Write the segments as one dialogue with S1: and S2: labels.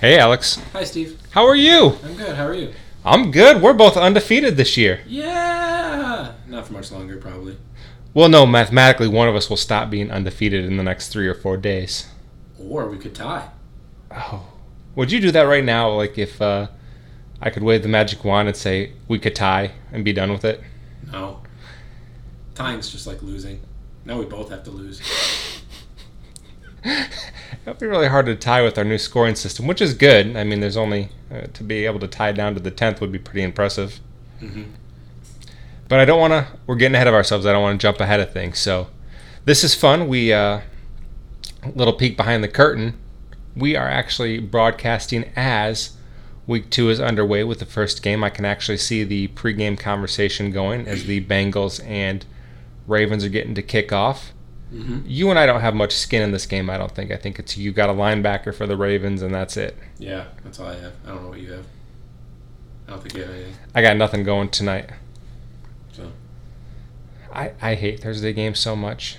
S1: Hey, Alex.
S2: Hi, Steve.
S1: How are you?
S2: I'm good. How are you?
S1: I'm good. We're both undefeated this year.
S2: Yeah. Not for much longer, probably.
S1: Well, no, mathematically, one of us will stop being undefeated in the next three or four days.
S2: Or we could tie.
S1: Oh. Would you do that right now? Like, if uh, I could wave the magic wand and say we could tie and be done with it?
S2: No. Tying's just like losing. Now we both have to lose.
S1: It'll be really hard to tie with our new scoring system, which is good. I mean, there's only uh, to be able to tie down to the tenth would be pretty impressive.
S2: Mm-hmm.
S1: But I don't want to. We're getting ahead of ourselves. I don't want to jump ahead of things. So this is fun. We uh, little peek behind the curtain. We are actually broadcasting as week two is underway with the first game. I can actually see the pregame conversation going as the Bengals and Ravens are getting to kick off.
S2: Mm-hmm.
S1: You and I don't have much skin in this game, I don't think. I think it's you got a linebacker for the Ravens, and that's it.
S2: Yeah, that's all I have. I don't know what you have. I don't think you have anything.
S1: I got nothing going tonight.
S2: So.
S1: I, I hate Thursday games so much.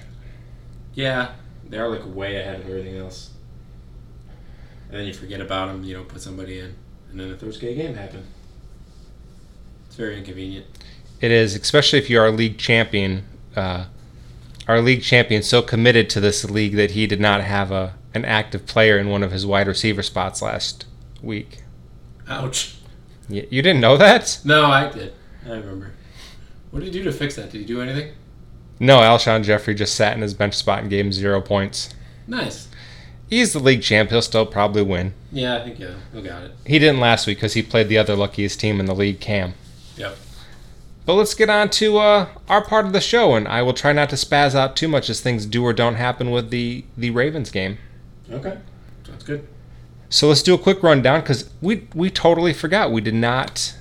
S2: Yeah, they're like way ahead of everything else. And then you forget about them. You don't put somebody in, and then the Thursday game happened. It's very inconvenient.
S1: It is, especially if you're our league champion. Uh, our league champion so committed to this league that he did not have a an active player in one of his wide receiver spots last week.
S2: Ouch.
S1: You, you didn't know that?
S2: No, I did. I remember. What did he do to fix that? Did he do anything?
S1: No, Alshon Jeffery just sat in his bench spot and gave him zero points.
S2: Nice.
S1: He's the league champ. He'll still probably win.
S2: Yeah, I think yeah, we got it.
S1: He didn't last week because he played the other luckiest team in the league, Cam.
S2: Yep.
S1: But let's get on to uh, our part of the show, and I will try not to spaz out too much as things do or don't happen with the, the Ravens game.
S2: Okay. Sounds good.
S1: So let's do a quick rundown because we we totally forgot. We did not.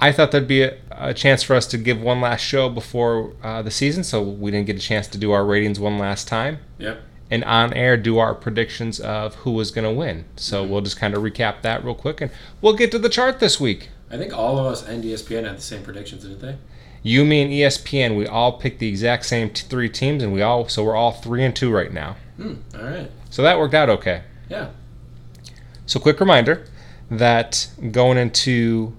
S1: I thought there'd be a, a chance for us to give one last show before uh, the season, so we didn't get a chance to do our ratings one last time
S2: Yep.
S1: and on air do our predictions of who was going to win. So we'll just kind of recap that real quick, and we'll get to the chart this week.
S2: I think all of us and ESPN had the same predictions, didn't they?
S1: You, me, and ESPN, we all picked the exact same t- three teams, and we all so we're all three and two right now.
S2: Hmm. All right.
S1: So that worked out okay.
S2: Yeah.
S1: So quick reminder that going into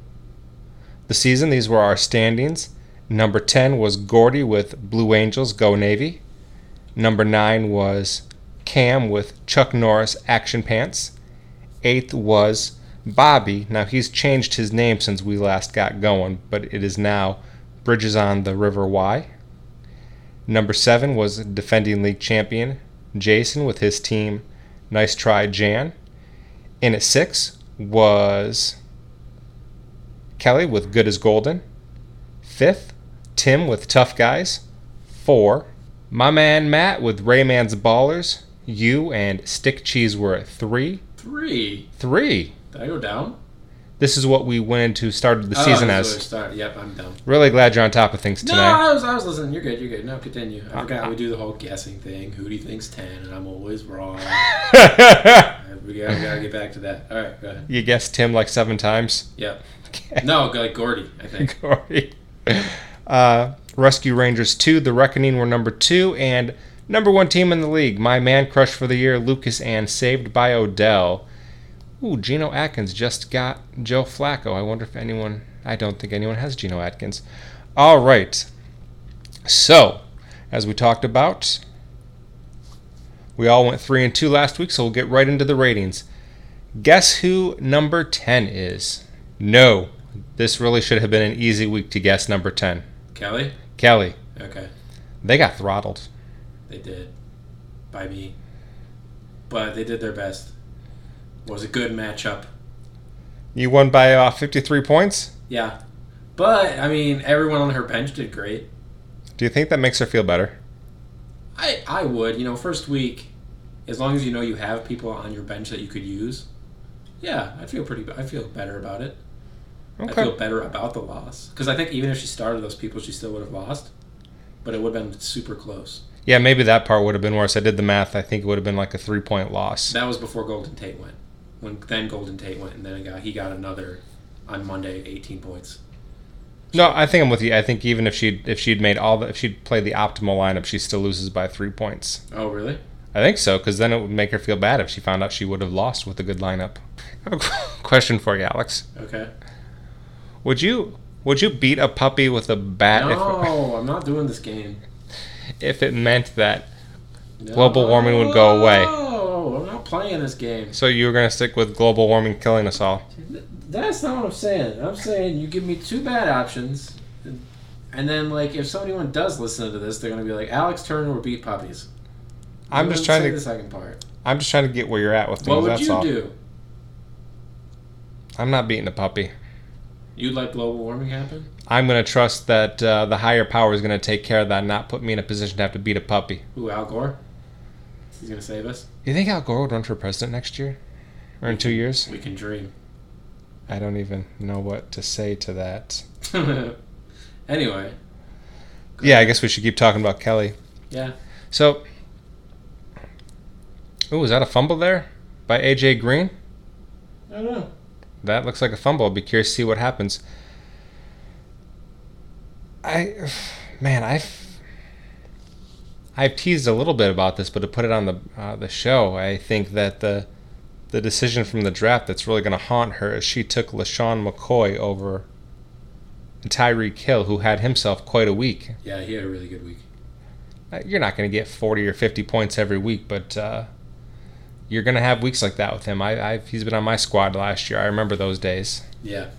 S1: the season, these were our standings. Number ten was Gordy with Blue Angels Go Navy. Number nine was Cam with Chuck Norris Action Pants. Eighth was Bobby. Now he's changed his name since we last got going, but it is now Bridges on the River Y. Number seven was defending league champion Jason with his team Nice Try Jan. In at six was Kelly with Good as Golden. Fifth, Tim with Tough Guys. Four, my man Matt with Rayman's Ballers. You and Stick Cheese were at three.
S2: Three.
S1: Three.
S2: Did I go down?
S1: This is what we went into started the
S2: Oh,
S1: season as.
S2: it started. Yep, I'm down.
S1: Really glad you're on top of things tonight. No.
S2: I was, I was listening. You're good. You're good. No, continue. I
S1: Uh,
S2: forgot
S1: uh,
S2: we do the whole guessing thing. Who do you thinks ten, and I'm always wrong. we gotta, we gotta get back to that. All right, go ahead.
S1: you guessed Tim like seven times.
S2: Yep. No, like Gordy, I think.
S1: Gordy. Uh, Rescue Rangers 2, The Reckoning were number two, and number one team in the league, my man crush for the year, Lucas and Saved by Odell. Ooh, Geno Atkins just got Joe Flacco. I wonder if anyone, I don't think anyone has Geno Atkins. All right. So, as we talked about, we all went three and two last week, so we'll get right into the ratings. Guess who number 10 is? No, this really should have been an easy week to guess number 10.
S2: Kelly.
S1: Kelly.
S2: Okay,
S1: They got throttled.
S2: they did by me, but they did their best. Was a good matchup.
S1: You won by uh, 53 points?
S2: Yeah, but I mean, everyone on her bench did great.
S1: Do you think that makes her feel better?
S2: I I would, you know, first week, as long as you know you have people on your bench that you could use. Yeah, I feel pretty. I feel better about it.
S1: Okay.
S2: I feel better about the loss because I think even if she started those people, she still would have lost. But it would have been super close.
S1: Yeah, maybe that part would have been worse. I did the math. I think it would have been like a three point loss.
S2: That was before Golden Tate went. When then Golden Tate went, and then got, he got another on Monday, 18 points.
S1: No, I think I'm with you. I think even if she'd if she'd made all the if she'd played the optimal lineup, she still loses by three points.
S2: Oh, really?
S1: I think so, because then it would make her feel bad if she found out she would have lost with a good lineup. I have a question for you, Alex.
S2: Okay.
S1: Would you would you beat a puppy with a bat
S2: No, I'm not doing this game.
S1: if, if it meant that Global warming would go away.
S2: No, I'm not playing this game.
S1: so you were gonna stick with global warming killing us all?
S2: That's not what I'm saying. I'm saying you give me two bad options, and then like if someone does listen to this, they're gonna be like, Alex Turner would beat puppies.
S1: I'm just trying
S2: say
S1: to
S2: the second part.
S1: I'm just trying to get where you're at with things.
S2: What would
S1: that's
S2: you
S1: all.
S2: do?
S1: I'm not beating a puppy.
S2: You'd let global warming happen?
S1: I'm gonna trust that uh, the higher power is gonna take care of that, and not put me in a position to have to beat a puppy.
S2: Who, Al Gore? He's gonna save us.
S1: You think Al Gore would run for president next year, or in two years?
S2: We can dream.
S1: I don't even know what to say to that.
S2: anyway,
S1: Yeah, I guess we should keep talking about Kelly.
S2: yeah.
S1: So, oh, was that a fumble there by AJ Green?
S2: I don't know.
S1: That looks like a fumble. I'll be curious to see what happens. I, man, I've I've teased a little bit about this, but to put it on the uh, the show, I think that the the decision from the draft that's really going to haunt her is she took LeSean McCoy over Tyreek Hill, who had himself quite a week.
S2: Yeah, he had a really good week.
S1: Uh, You're not going to get 40 or 50 points every week, but uh, you're going to have weeks like that with him. I, I've, he's been on my squad last year. I remember those days.
S2: Yeah.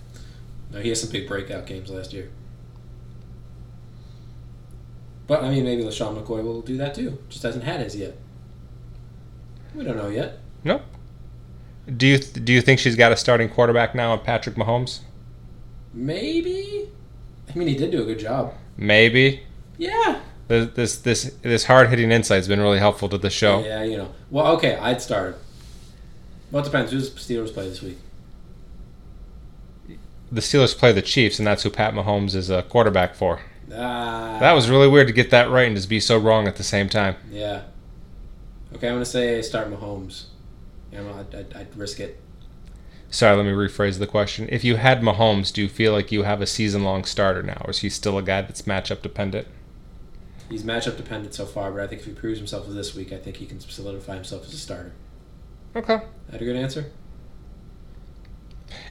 S2: No, he had some big breakout games last year. But I mean, maybe LeSean McCoy will do that too. Just hasn't had his yet. We don't know yet.
S1: Nope. Do you do you think she's got a starting quarterback now in Patrick Mahomes?
S2: Maybe. I mean, he did do a good job.
S1: Maybe.
S2: Yeah.
S1: This this this, this hard hitting insight's been really helpful to the show.
S2: Yeah, you know. Well, okay, I'd start. Well, it depends. Who's Steelers play this week?
S1: The Steelers play the Chiefs, and that's who Pat Mahomes is a quarterback for.
S2: Ah.
S1: That was really weird to get that right and just be so wrong at the same time.
S2: Yeah. Okay, I'm gonna say start Mahomes. Yeah, I'd, I'd, I'd risk it.
S1: Sorry, let me rephrase the question. If you had Mahomes, do you feel like you have a season long starter now, or is he still a guy that's matchup dependent?
S2: He's matchup dependent so far, but I think if he proves himself this week, I think he can solidify himself as a starter.
S1: Okay.
S2: That a good answer?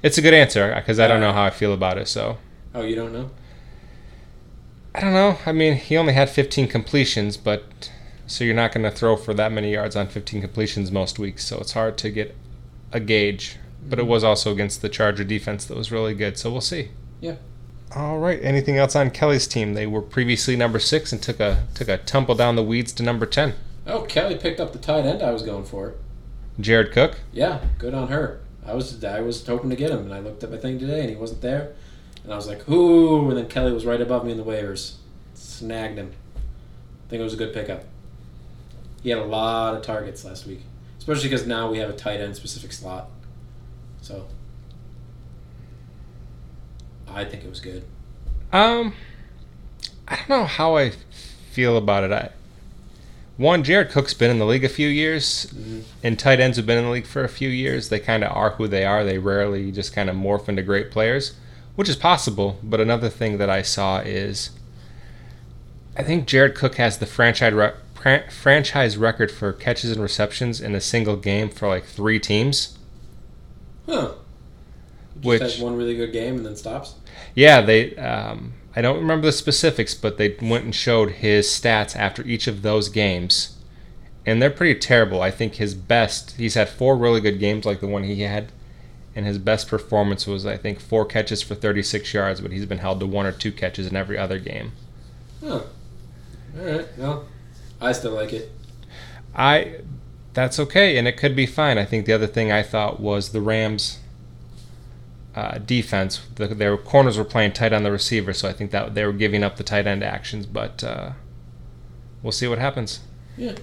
S1: It's a good answer because I don't
S2: Uh,
S1: know how I feel about it. So
S2: Oh, you don't know?
S1: I don't know. I mean, he only had 15 completions, but so you're not going to throw for that many yards on 15 completions most weeks. So it's hard to get a gauge. But it mm-hmm. was also against the Charger defense that was really good. So we'll see.
S2: Yeah.
S1: All right. Anything else on Kelly's team? They were previously number six and took a took a tumble down the weeds to number 10.
S2: Oh, Kelly picked up the tight end I was going for.
S1: Jared Cook.
S2: Yeah, good on her. I was I was hoping to get him, and I looked at my thing today, and he wasn't there, and I was like, "Ooh!" And then Kelly was right above me in the waivers, snagged him. I think it was a good pickup. He had a lot of targets last week, especially because now we have a tight end specific slot. So I think it was good.
S1: Um, I don't know how I feel about it. I one, Jared Cook's been in the league a few years,
S2: Mhm.
S1: and tight ends have been in the league for a few years. They kind of are who they are. They rarely just kind of morph into great players, which is possible. But another thing that I saw is, I think Jared Cook has the franchise re- fran- franchise record for catches and receptions in a single game for like three teams.
S2: Huh? Just
S1: Which-
S2: has one really good game and then stops.
S1: Yeah, they. Um, I don't remember the specifics, but they went and showed his stats after each of those games, and they're pretty terrible. I think his best. He's had four really good games, like the one he had, and his best performance was I think four catches for 36 yards, but he's been held to one or two catches in every other game.
S2: Huh. All right. Well, I still like it.
S1: I. That's okay, and it could be fine. I think the other thing I thought was the Rams. Uh, defense, the, their corners were playing tight on the receiver, so I think that they were giving up the tight end actions. But uh, we'll see what happens.
S2: Yeah.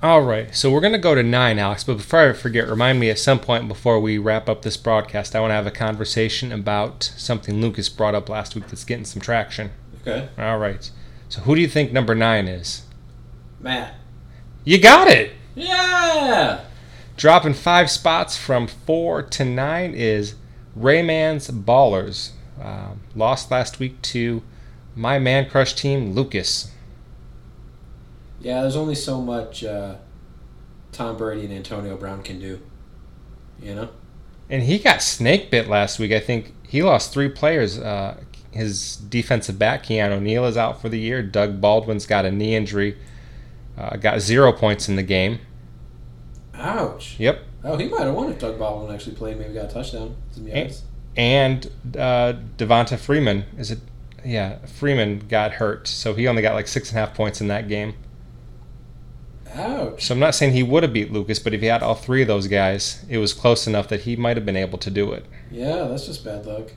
S1: All right, so we're gonna go to nine, Alex. But before I forget, remind me at some point before we wrap up this broadcast, I want to have a conversation about something Lucas brought up last week that's getting some traction.
S2: Okay.
S1: All right, so who do you think number nine is?
S2: Matt.
S1: You got it.
S2: Yeah.
S1: Dropping five spots from four to nine is Rayman's Ballers. Um, lost last week to my man crush team, Lucas.
S2: Yeah. There's only so much uh, Tom Brady and Antonio Brown can do. You know?
S1: And he got snake bit last week. I think he lost three players. Uh, his defensive back, Keanu Neal, is out for the year. Doug Baldwin's got a knee injury. Uh, got zero points in the game.
S2: Ouch.
S1: Yep.
S2: Oh, he might have won if Doug Baldwin actually played. Maybe got a touchdown. Yards.
S1: And uh, Devonta Freeman is it? Yeah, Freeman got hurt, so he only got like six and a half points in that game.
S2: Ouch.
S1: So I'm not saying he would have beat Lucas, but if he had all three of those guys, it was close enough that he might have been able to do it.
S2: Yeah, that's just bad luck.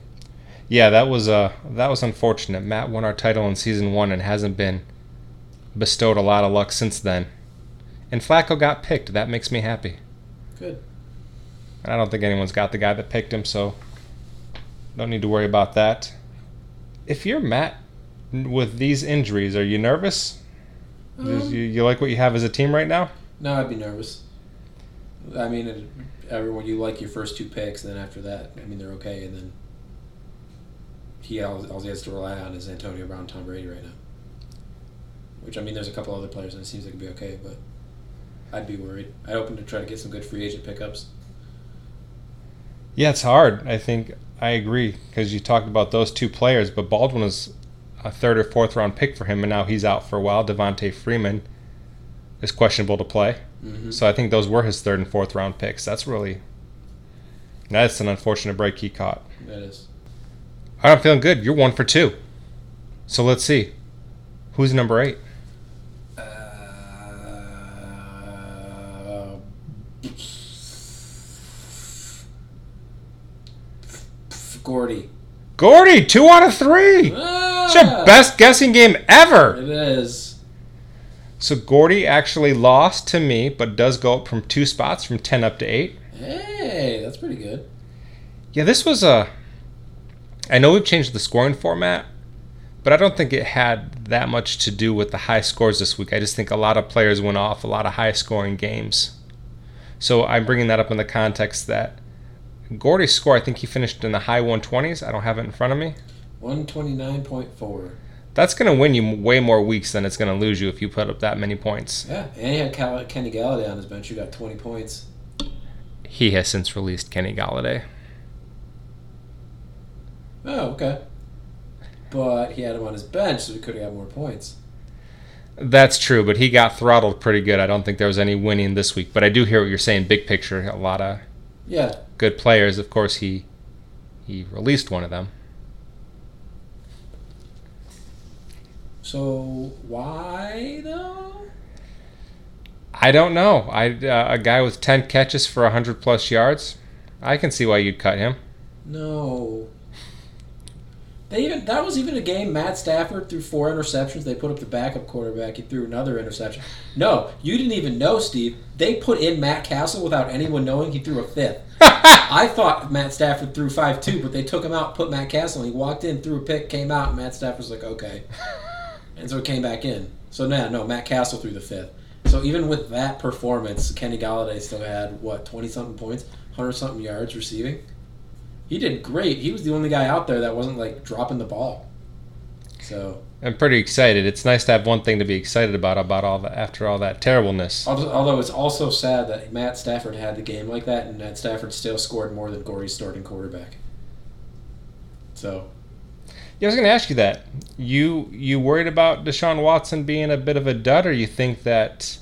S1: Yeah, that was uh that was unfortunate. Matt won our title in season one and hasn't been bestowed a lot of luck since then. And Flacco got picked. That makes me happy.
S2: Good.
S1: I don't think anyone's got the guy that picked him, so don't need to worry about that. If you're Matt with these injuries, are you nervous?
S2: Um,
S1: you, you like what you have as a team right now?
S2: no, I'd be nervous. I mean, it, everyone you like your first two picks, and then after that, I mean, they're okay, and then he all, all he has to rely on is Antonio Brown, Tom Brady right now. Which I mean, there's a couple other players, and it seems like it'd be okay, but I'd be worried. I'd open to try to get some good free agent pickups.
S1: Yeah, it's hard. I think I agree because you talked about those two players, but Baldwin was a third or fourth round pick for him, and now he's out for a while. Devonta Freeman is questionable to play,
S2: Mm-hmm.
S1: so I think those were his third and fourth round picks. That's really that's an unfortunate break he caught.
S2: That is.
S1: All right, I'm feeling good. You're one for two. So let's see, who's number eight?
S2: Uh, Gordy.
S1: Gordy, two out of three. It's your
S2: Ah,
S1: best guessing game ever.
S2: It is.
S1: So Gordy actually lost to me, but does go up from two spots from ten up to eight.
S2: Hey, that's pretty good.
S1: Yeah, this was a. I know we've changed the scoring format, but I don't think it had that much to do with the high scores this week. I just think a lot of players went off a lot of high scoring games. So I'm bringing that up in the context that Gordy's score, I think he finished in the high 120s. I don't have it in front of me.
S2: 129.4.
S1: That's going to win you way more weeks than it's going to lose you if you put up that many points.
S2: Yeah, and he had Kenny Golladay on his bench who got 20 points.
S1: He has since released Kenny Golladay.
S2: Oh, okay. But he had him on his bench, so he could have got more points.
S1: That's true, but he got throttled pretty good. I don't think there was any winning this week. But I do hear what you're saying. Big picture, a lot of
S2: Yeah.
S1: good players. Of course, he he released one of them.
S2: So why though?
S1: I don't know. I uh, a guy with ten catches for hundred plus yards. I can see why you'd cut him.
S2: No. They even that was even a game. Matt Stafford threw four interceptions. They put up the backup quarterback. He threw another interception. No, you didn't even know, Steve. They put in Matt Cassel without anyone knowing he threw a fifth. I thought Matt Stafford threw five two, but they took him out, put Matt Cassel. And he walked in, threw a pick, came out, and Matt Stafford's like, okay, and so it came back in. So now, no, Matt Cassel threw the fifth. So even with that performance, Kenny Golladay still had what twenty something points, hundred something yards receiving. He did great. He was the only guy out there that wasn't like dropping the ball. So
S1: I'm pretty excited. It's nice to have one thing to be excited about about all the after all that terribleness.
S2: although it's also sad that Matt Stafford had the game like that, and Matt Stafford still scored more than Gordy's starting quarterback. So
S1: Yeah, I was going to ask you that. You you worried about Deshaun Watson being a bit of a dud, or you think that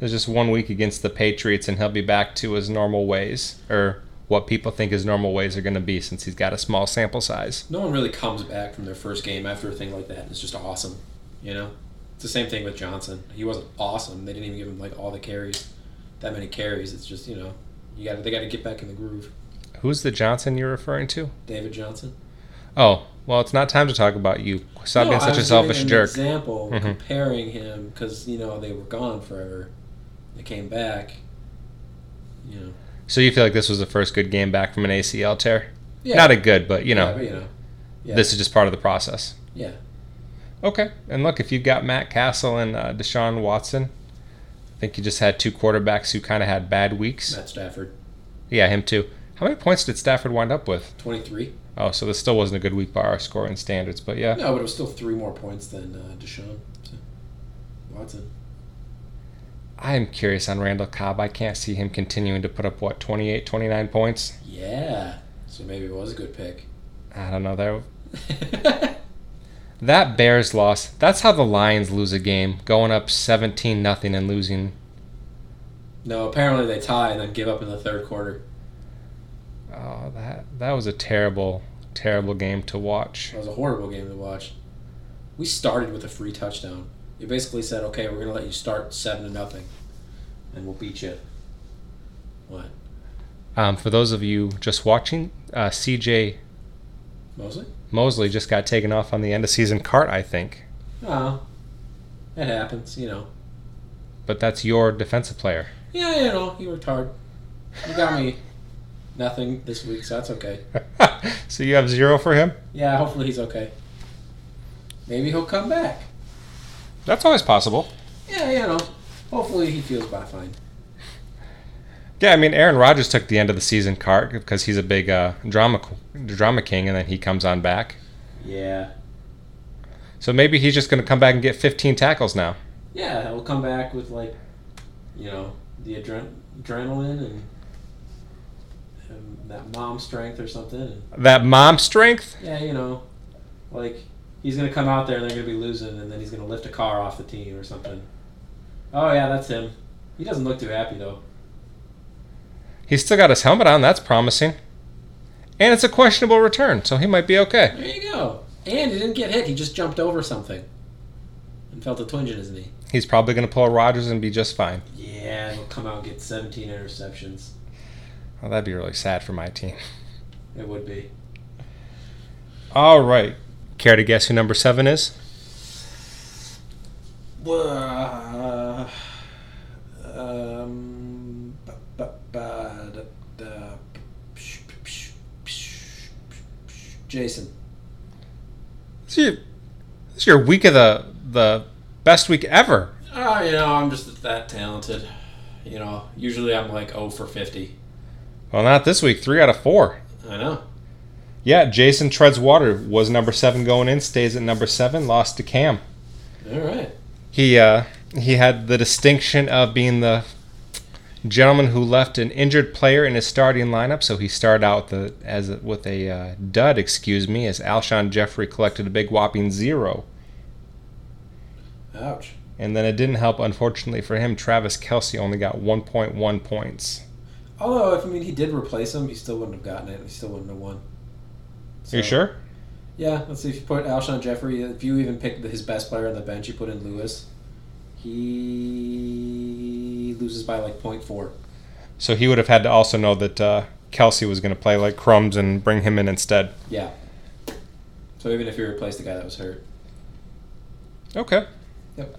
S1: there's just one week against the Patriots and he'll be back to his normal ways, or what people think his normal ways are going to be since he's got a small sample size?
S2: no one really comes back from their first game after a thing like that. It's just awesome, you know. It's the same thing with Johnson. He wasn't awesome. They didn't even give him like all the carries, that many carries. It's just you know, you got they got to get back in the groove.
S1: Who's the Johnson you're referring to?
S2: David Johnson.
S1: Oh, well, it's not time to talk about you. Stop
S2: No,
S1: being such a selfish jerk.
S2: Example
S1: Mhm.
S2: comparing him because you know they were gone forever. They came back. You know.
S1: So you feel like this was the first good game back from an ACL tear?
S2: Yeah.
S1: Not a good, but you know,
S2: Yeah, but, you know. Yeah.
S1: this is just part of the process.
S2: Yeah.
S1: Okay. And look, if you've got Matt Cassel and uh, Deshaun Watson, I think you just had two quarterbacks who kind of had bad weeks.
S2: Matt Stafford,
S1: Yeah, him too. How many points did Stafford wind up with?
S2: twenty three.
S1: Oh, so this still wasn't a good week by our scoring standards, but yeah.
S2: No, but it was still three more points than uh, Deshaun. So. Watson.
S1: I'm curious on Randall Cobb. I can't see him continuing to put up what 28, 29 points.
S2: Yeah. So maybe it was a good pick.
S1: I don't know that that Bears loss. That's how the Lions lose a game, going up 17 nothing and losing.
S2: no, apparently they tie and then give up in the third quarter.
S1: Oh, that that was a terrible, terrible game to watch.
S2: It was a horrible game to watch. We started with a free touchdown. They basically said, "Okay, we're gonna let you start seven to nothing, and we'll beat you." What?
S1: Um, for those of you just watching, uh, CJ
S2: Mostly?
S1: Mosley just got taken off on the end of season cart, I think.
S2: Oh, it happens, you know.
S1: But that's your defensive player.
S2: Yeah, you know, you worked hard. You got me nothing this week, so that's okay.
S1: so you have zero for him.
S2: Yeah, hopefully he's okay. Maybe he'll come back.
S1: That's always possible.
S2: Yeah, you know. Hopefully he feels by fine.
S1: Yeah, I mean, Aaron Rodgers took the end of the season cart because he's a big uh, drama drama king, and then he comes on back.
S2: Yeah.
S1: So maybe he's just going to come back and get 15 tackles now.
S2: Yeah, he'll come back with like, you know, the adren- adrenaline and that mom strength or something.
S1: That mom strength.
S2: yeah, you know, like he's gonna come out there and they're gonna be losing, and then he's gonna lift a car off the team or something. Oh yeah, that's him. He doesn't look too happy though.
S1: He's still got his helmet on. That's promising. And it's a questionable return, so he might be okay.
S2: There you go. And he didn't get hit. He just jumped over something and felt a twinge in his knee.
S1: He's probably going to pull a Rodgers and be just fine.
S2: Yeah, he'll come out and get 17 interceptions.
S1: Well, that'd be really sad for my team.
S2: It would be.
S1: All right. Care to guess who number seven is?
S2: Uh, um, Jason.
S1: This is your, this is your week of the the best week ever.
S2: Oh, you know, I'm just that talented. You know, usually I'm like 0 for 50.
S1: Well, not this week. Three out of four.
S2: I know.
S1: Yeah, Jason treads water. Was number seven going in? Stays at number seven. Lost to Cam.
S2: All right.
S1: He uh, he had the distinction of being the gentleman who left an injured player in his starting lineup. So he started out the, as a, with a uh, dud, excuse me, as Alshon Jeffery collected a big whopping zero.
S2: Ouch.
S1: And then it didn't help, unfortunately for him. Travis Kelce only got 1.1 points.
S2: Although, if I mean he did replace him, he still wouldn't have gotten it. He still wouldn't have won.
S1: Are you
S2: So-
S1: sure?
S2: Yeah, let's see if you put Alshon Jeffery. If you even picked his best player on the bench, you put in Lewis. He loses by like 0.4.
S1: So he would have had to also know that uh, Kelce was going to play like crumbs and bring him in instead.
S2: Yeah. So even if you replace the guy that was hurt,
S1: Okay. Yep.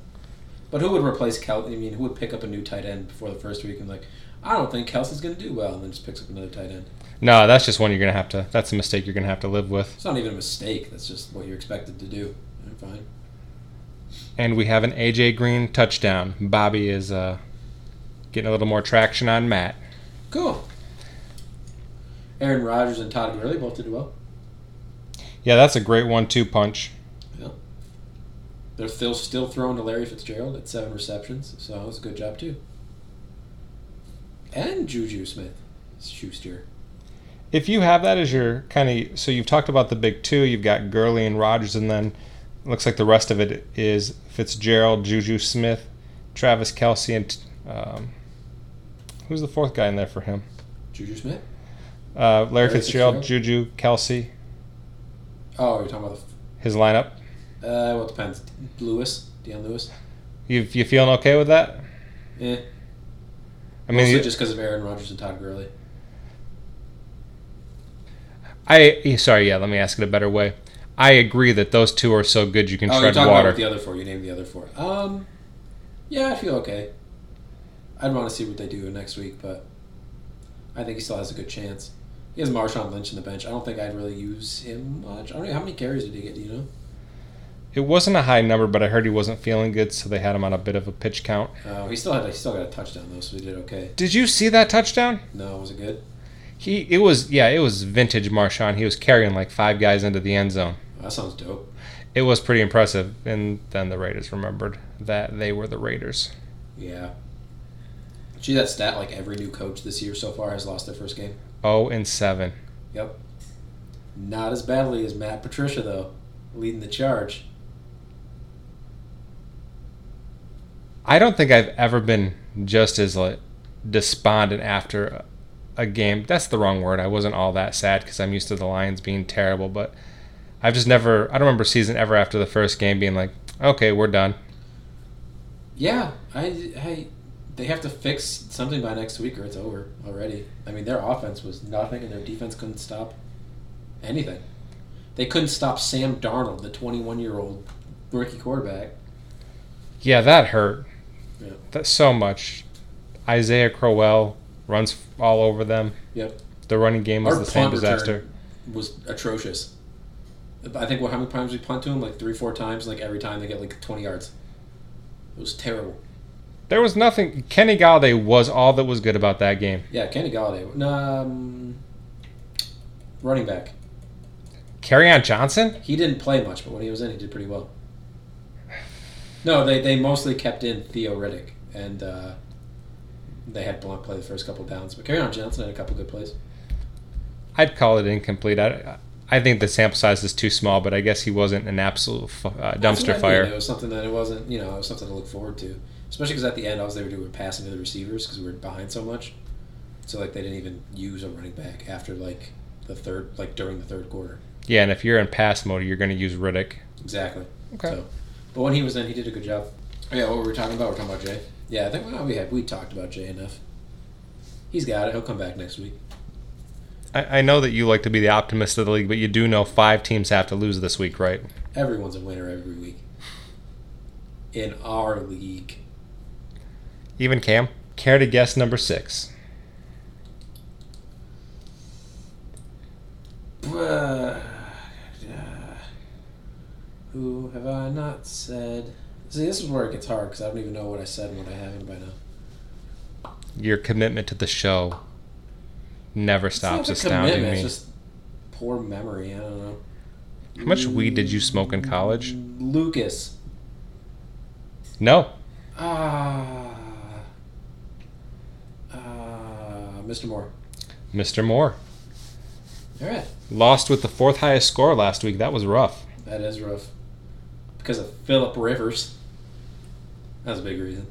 S2: But who would replace Kel? I mean, who would pick up a new tight end before the first week and like, I don't think Kelce's going to do well, and then just picks up another tight end.
S1: No, that's just one you're going to have to. That's a mistake you're going to have to live with.
S2: It's not even a mistake. That's just what you're expected to do. I'm fine.
S1: And we have an AJ Green touchdown. Bobby is uh, getting a little more traction on Matt.
S2: Cool. Aaron Rodgers and Todd Gurley both did well.
S1: Yeah, that's a great one-two punch. Yeah.
S2: They're still still throwing to Larry Fitzgerald at seven receptions, so it was a good job too. And Juju Smith Schuster.
S1: If you have that as your kind of so you've talked about the big two, you've got Gurley and Rodgers, and then looks like the rest of it is Fitzgerald, Juju Smith, Travis Kelce, and um, who's the fourth guy in there for him?
S2: Juju Smith?
S1: Uh, Larry,
S2: Larry
S1: Fitzgerald,
S2: Fitzgerald?
S1: Juju, Kelce,
S2: Oh, you're talking about
S1: his lineup.
S2: Uh, well, it depends. Lewis, Dion Lewis.
S1: You you feeling okay with that?
S2: Eh.
S1: I mean,
S2: Mostly just because of Aaron Rodgers and Todd Gurley.
S1: I sorry, yeah. Let me ask it a better way. I agree that those two are so good you can
S2: Oh, you're
S1: tread
S2: talking
S1: water.
S2: about the other four. You named the other four. Um, yeah, I feel okay. I'd want to see what they do next week, but I think he still has a good chance. He has Marshawn Lynch in the bench. I don't think I'd really use him much. I don't know how many carries did he get. Do you know?
S1: It wasn't a high number, but I heard he wasn't feeling good, so they had him on a bit of a pitch count.
S2: Uh, he still had he still got a touchdown though, so he did okay.
S1: Did you see that touchdown?
S2: No, it was it good?
S1: He it was yeah, it was vintage Marshawn. He was carrying like five guys into the end zone.
S2: Oh, that sounds dope.
S1: It was pretty impressive. And then the Raiders remembered that they were the Raiders.
S2: Yeah. See that stat? Like every new coach this year so far has lost their first game.
S1: Oh and seven.
S2: Yep. Not as badly as Matt Patricia though, leading the charge.
S1: I don't think I've ever been just as like despondent after a- game. That's the wrong word. I wasn't all that sad because I'm used to the Lions being terrible, but I've just never. I don't remember a season ever after the first game being like, okay, we're done.
S2: Yeah, I, I, they have to fix something by next week or it's over already. I mean, their offense was nothing and their defense couldn't stop anything. They couldn't stop Sam Darnold, the 21 year old rookie quarterback.
S1: Yeah, that hurt.
S2: Yeah.
S1: That's so much. Isaiah Crowell runs all over them.
S2: Yep.
S1: The running game was
S2: Our
S1: the same disaster.
S2: was atrocious. I think what how many times we punt to them? Like three, four times. Like every time they get like 20 yards. It was terrible.
S1: There was nothing. Kenny Golladay was all that was good about that game.
S2: Yeah, Kenny Golladay. Um, running back.
S1: Kerryon Johnson?
S2: He didn't play much, but when he was in, he did pretty well. No, they, they mostly kept in Theo Riddick, and uh, they had Blount play the first couple downs. But on Johnson had a couple good plays.
S1: I'd call it incomplete. I, I think the sample size is too small, but I guess he wasn't an absolute uh,
S2: That's what I
S1: dumpster fire.
S2: It was something that it wasn't, you know, it was something to look forward to. Especially because at the end, all they were doing was passing to the receivers because we were behind so much. So like they didn't even use a running back after like the third, like during the third quarter.
S1: Yeah, and if you're in pass mode, you're going to use Riddick.
S2: Exactly.
S1: Okay.
S2: So, but when he was in, he did a good job. Oh, yeah, what were we talking about? We're talking about Jay. Yeah, I think well, we had we talked about Jay enough. He's got it. He'll come back next week.
S1: I, I know that you like to be the optimist of the league, but you do know five teams have to lose this week, right?
S2: Everyone's a winner every week. In our league,
S1: Even Cam. Care to guess number six?
S2: Uh, who have I not said? See, this is where it gets hard because I don't even know what I said and what I haven't by now.
S1: Your commitment to the show never
S2: It's
S1: stops astounding me.
S2: It's just poor memory. I don't know.
S1: How much weed did you smoke in college?
S2: Lucas.
S1: No.
S2: Ah. Uh, Mr. Moore.
S1: Mr. Moore.
S2: All right.
S1: Lost with the fourth highest score last week. That was rough.
S2: That is rough. Because of Philip Rivers. That's a big reason.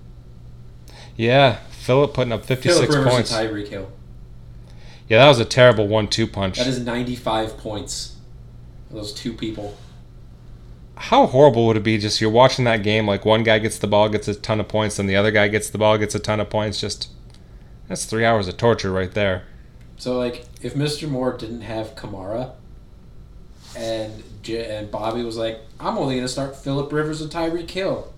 S1: Yeah, Philip putting up 56
S2: Philip Rivers
S1: points.
S2: and Tyreek Hill.
S1: Yeah, that was a terrible one-two punch.
S2: That is 95 points. Those two people.
S1: How horrible would it be just you're watching that game like one guy gets the ball gets a ton of points and the other guy gets the ball gets a ton of points just that's 3 hours of torture right there.
S2: So, like, if Mr. Moore didn't have Kamara and J- and Bobby was like, I'm only going to start Philip Rivers and Tyreek Hill,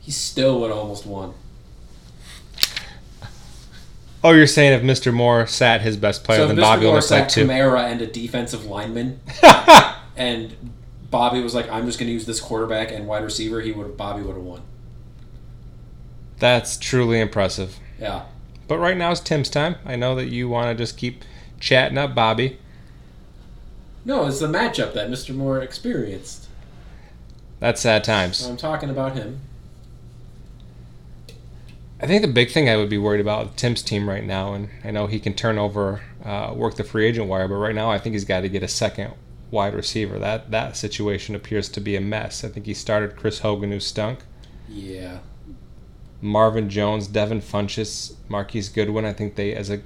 S2: he still would have almost won.
S1: Oh, you're saying if Mr. Moore sat his best player
S2: so
S1: then
S2: Mr.
S1: Bobby
S2: Moore
S1: played
S2: sat
S1: two.
S2: Kamara and a defensive lineman, and Bobby was like, I'm just going to use this quarterback and wide receiver, he would Bobby would have won.
S1: That's truly impressive.
S2: Yeah.
S1: But right now it's Tim's time. I know that you want to just keep chatting up Bobby.
S2: No, it's the matchup that Mr. Moore experienced.
S1: That's sad
S2: So
S1: times.
S2: I'm talking about him.
S1: I think the big thing I would be worried about with Tim's team right now, and I know he can turn over, uh, work the free agent wire, but right now I think he's got to get a second wide receiver. That that situation appears to be a mess. I think he started Chris Hogan, who stunk.
S2: Yeah.
S1: Marvin Jones, Devin Funchess, Marquise Goodwin. I think they, as a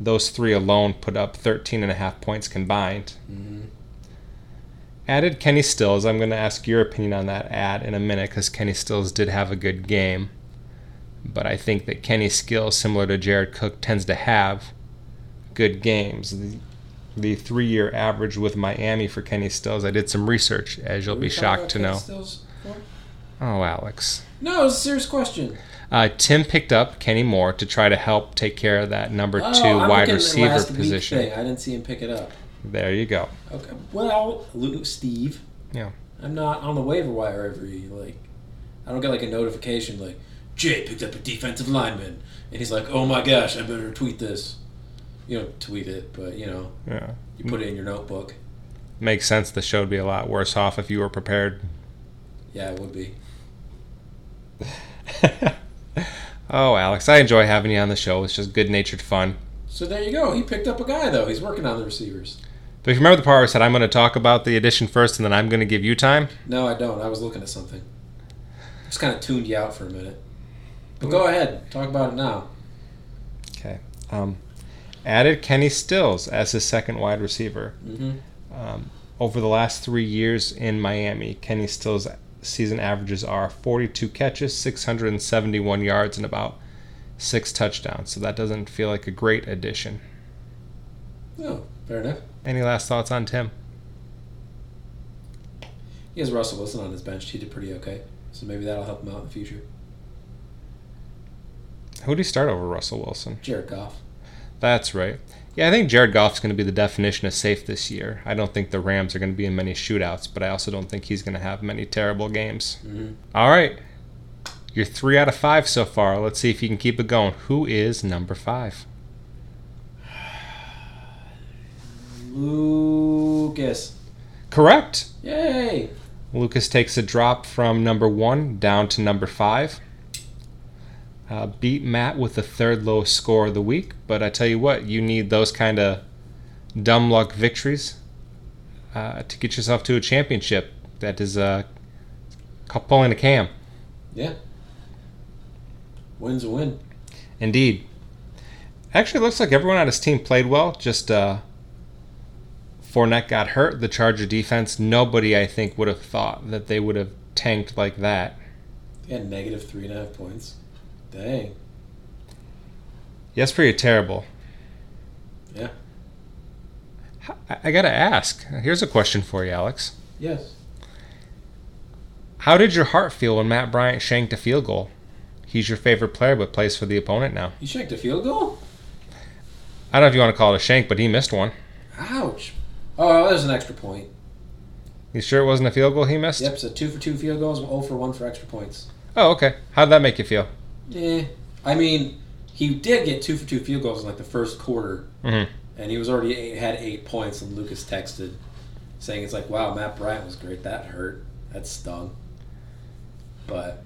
S1: those three alone, put up 13 and a half points combined.
S2: hmm
S1: Added Kenny Stills. I'm going to ask your opinion on that ad in a minute because Kenny Stills did have a good game. But I think that Kenny's skill, similar to Jared Cook, tends to have good games. The, the three year average with Miami for Kenny Stills, I did some research, as you'll
S2: Were
S1: be shocked to
S2: Kenny
S1: know.
S2: Stills?
S1: Oh, Alex.
S2: No, it was a serious question.
S1: Uh, Tim picked up Kenny Moore to try to help take care of that number
S2: Oh,
S1: two
S2: I'm
S1: wide
S2: looking at the
S1: receiver position.
S2: thing. I didn't see him pick it up.
S1: There you go.
S2: Okay. Well, Luke, Steve.
S1: Yeah.
S2: I'm not on the waiver wire every like. I don't get like a notification like Jay picked up a defensive lineman, and he's like, "Oh my gosh, I better tweet this." You don't tweet it, but you know,
S1: Yeah.
S2: you put it in your notebook.
S1: Makes sense. The show would be a lot worse off if you were prepared.
S2: Yeah, it would be.
S1: Oh, Alex, I enjoy having you on the show. It's just good natured fun.
S2: So there you go. He picked up a guy though. He's working on the receivers.
S1: But if you remember the part where I said I'm going to talk about the addition first and then I'm going to give you time?
S2: No, I don't. I was looking at something. Just kind of tuned you out for a minute. But go ahead. Talk about it now.
S1: Okay. Um, added Kenny Stills as his second wide receiver.
S2: Mm-hmm.
S1: Um, over the last three years in Miami, Kenny Stills' season averages are 42 catches, 671 yards, and about six touchdowns. So that doesn't feel like a great addition.
S2: Oh, fair enough.
S1: Any last thoughts on Tim?
S2: He has Russell Wilson on his bench. He did pretty okay. So maybe that'll help him out in the future.
S1: Who do you start over Russell Wilson?
S2: Jared Goff.
S1: That's right. Yeah, I think Jared Goff's going to be the definition of safe this year. I don't think the Rams are going to be in many shootouts, but I also don't think he's going to have many terrible games.
S2: Mm-hmm.
S1: All right. You're three out of five so far. Let's see if you can keep it going. Who is number five?
S2: Lucas.
S1: Correct.
S2: Yay!
S1: Lucas takes a drop from number one down to number five. Uh, beat Matt with the third lowest score of the week, but I tell you what, you need those kind of dumb luck victories uh, to get yourself to a championship. That is uh, pulling a cam.
S2: Yeah. Win's a win.
S1: Indeed. Actually, it looks like everyone on his team played well. Just uh, Fournette got hurt. The Charger defense, nobody I think would have thought that they would have tanked like that.
S2: He had negative three and a half points. Dang.
S1: Yes, pretty terrible.
S2: Yeah.
S1: I, I gotta ask. Here's a question for you, Alex.
S2: Yes.
S1: How did your heart feel when Matt Bryant shanked a field goal? He's your favorite player, but plays for the opponent now.
S2: He shanked a field goal?
S1: I don't know if you want to call it a shank, but he missed one.
S2: Ouch. Oh, there's an extra point.
S1: You sure it wasn't a field goal he missed?
S2: Yep, so two for two field goals, 0 for 1 for extra points.
S1: Oh, okay. How'd that make you feel?
S2: Yeah. I mean, he did get two for two field goals in like the first quarter,
S1: Mm-hmm.
S2: and he was already eight, had eight points. And Lucas texted saying, "It's like, wow, Matt Bryant was great. That hurt. That stung." But